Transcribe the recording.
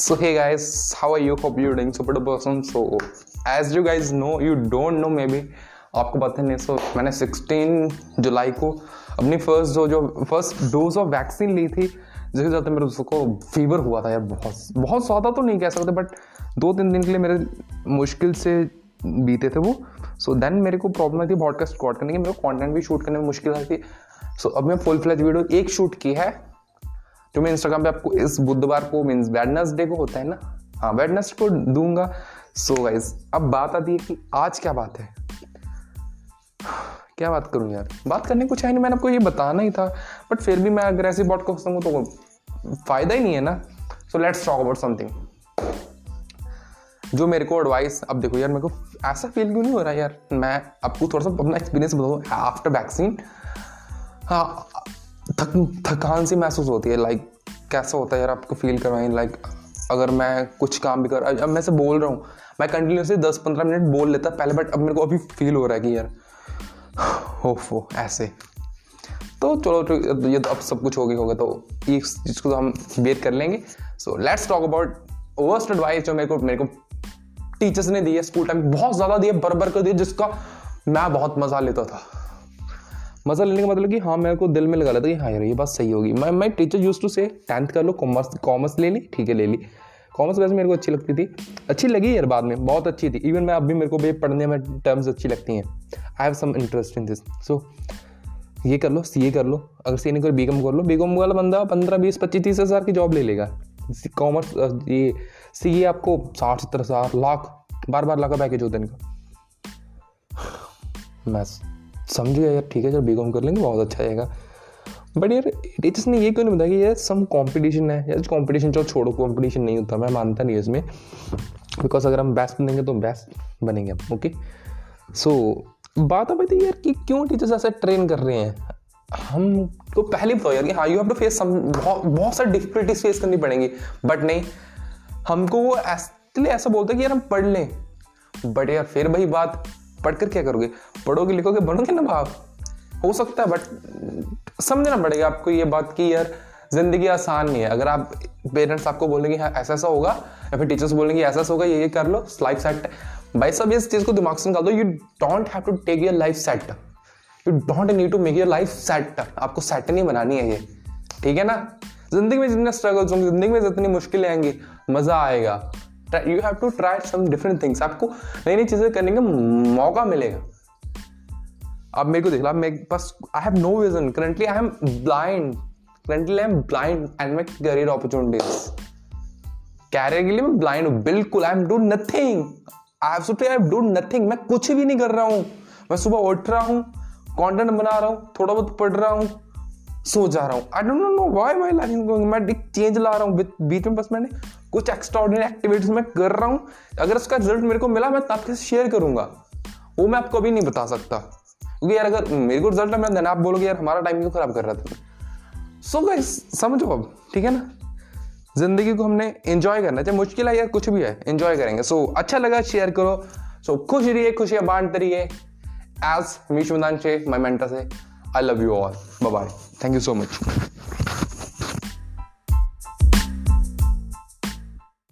So hey guys, how are you? Hope you're doing super person. So as you guys know, you don't know maybe आपको पता नहीं सो मैंने 16 जुलाई को अपनी first जो जो फ़र्स्ट डोज ऑफ़ वैक्सीन ली थी जिसके चलते मेरे उसको फीवर हुआ था यार बहुत बहुत ज़्यादा तो नहीं कह सकते बट दो तीन दिन के लिए मेरे मुश्किल से बीते थे वो सो so, देन मेरे को प्रॉब्लम थी पॉडकास्ट रिकॉर्ड करने की मेरे को कॉन्टेंट भी शूट करने में मुश्किल आई थी सो so, अब मैं फुल फ्लैज वीडियो एक शूट की है जो मैं इंस्टाग्राम पे आपको इस बुधवार को मीन्स वेडनेसडे को होता है ना? हाँ वेडनेसडे को दूँगा। सो so गाइज़ अब बात आती है कि आज क्या बात है? क्या बात करूँ यार? बात करने को चाहिए नहीं, मैंने आपको ये बताना ही था। बट फिर भी मैं अगर ऐसी बात को हूँ तो फ़ायदा ही नहीं है ना? So let's talk about something जो मेरे को एडवाइस अब देखो यार, मेरे को ऐसा फील क्यों नहीं हो रहा यार? मैं आपको थोड़ा सा अपना एक्सपीरियंस बताऊँ आफ्टर वैक्सीन हाँ थक, थकान सी महसूस होती है लाइक कैसा होता है यार आपको फील करवाएँ? लाइक अगर मैं कुछ काम भी कर, अब मैं से बोल रहा हूँ, मैं कंटिन्यूसली दस पंद्रह मिनट बोल लेता, पहले बट अब मेरे को अभी फील हो रहा है कि यार हो ऐसे। तो चलो तो ये तो अब सब कुछ हो गया होगा तो इस चीज़ को तो हम बेर कर लेंगे। So let's talk about worst advice जो मेरे को मेरे को टीचर्स ने दी है स्कूल टाइम बहुत ज़्यादा दिए बर बर कर दिया जिसका मैं बहुत मज़ा लेता था। मज़ा लेने का मतलब कि हाँ मेरे को दिल में लगा लेता कि हाँ यार, ये बात सही होगी। मैं मैं teacher use to say tenth कर लो कॉमर्स कॉमर्स ले ली, ठीक है, ले ली। कॉमर्स वैसे मेरे को अच्छी लगती थी। अच्छी लगी यार बाद में, बहुत अच्छी थी। इवन मैं अभी मेरे को भी पढ़ने में टर्म्स अच्छी लगती हैं। I have some interest in this so ये कर लो सीए कर लो। अगर सीए नहीं कर बी कॉम कर लो। बी कॉम वाला बंदा पंद्रह, बीस, पच्चीस, तीस हज़ार की जॉब ले लेगा। कॉमर्स ये सी ये आपको साठ, सत्तर हज़ार, लाख, बार बार लाख का पैकेज होता है इनका। मैं समझ यार, ठीक है जब बी कॉम कर लेंगे, बहुत अच्छा रहेगा। बट यार टीचर्स ने ये क्यों नहीं बताया कि यार सम कंपटीशन है? यार कंपटीशन चलो छोड़ो कंपटीशन नहीं होता, मैं मानता नहीं इसमें। बिकॉज़ अगर हम बेस्ट बनेंगे तो बेस्ट बनेंगे हम ओके सो बात अब यार कि क्यों टीचर्स ऐसा ट्रेन कर रहे हैं? हम तो पहले बताओ यार कि हाँ you have to face some बहुत सारी डिफिकल्टीज फेस करनी पड़ेंगी। बट नहीं, हमको वो ऐसा बोलते कि यार हम पढ़ लें। बट यार, फिर वही बात पढ़कर क्या करोगे? पढ़ोगे, लिखोगे, बनोगे ना भाव? हो सकता है बट समझना पड़ेगा आपको ये बात की यार, ज़िंदगी आसान नहीं है। अगर आप पेरेंट्स आपको बोलेंगे हाँ ऐसा ऐसा होगा, या फिर टीचर्स बोलेंगे, ऐसा ऐसा होगा, ये ये कर लो लाइफ सेट भाई सब इस चीज़ को दिमाग से निकाल दो। You don't have to take your life set you don't need to make your life set आपको सेट नहीं बनानी है ये। ठीक है ना? ज़िंदगी में जितने स्ट्रगल्स होंगे, ज़िंदगी में जितनी मुश्किलें आएँगी, मज़ा आएगा। You have to try some different things आपको नई नई चीज़ें करने का मौका मिलेगा। अब मेरे को देख ला मैं बस I have no vision currently I am blind currently I am blind and my career opportunities career के लिए मैं ब्लाइंड हूँ। बिल्कुल I am do nothing I have do nothing मैं कुछ भी नहीं कर रहा हूँ। मैं सुबह उठ रहा हूँ कंटेंट बना रहा हूँ, थोड़ा बहुत पढ़ रहा हूँ। सो जा रहा हूँ। I don't know why my life मैं एक चेंज ला रहा हूँ। बीच में बस मैंने कुछ एक्स्ट्रॉर्डिनरी एक्टिविटीज़ मैं कर रहा हूँ। अगर उसका रिज़ल्ट मेरे को मिला मैं आपके साथ शेयर करूँगा। वो मैं आपको अभी नहीं बता सकता। क्योंकि यार अगर मेरे को रिज़ल्ट मैं देना आप बोलोगे यार हमारा टाइम क्यों खराब कर रहा था? सो गाइस समझो अब ठीक है ना? ज़िंदगी को हमने एंजॉय करना चाहे मुश्किल है यार कुछ भी है एंजॉय करेंगे। सो so, अच्छा लगा शेयर करो। सो so, खुश रहिए खुशियाँ बांटते रहिए। एज मीश मैदान से माई मेंटर से। I love you all. Bye bye. Thank you so much.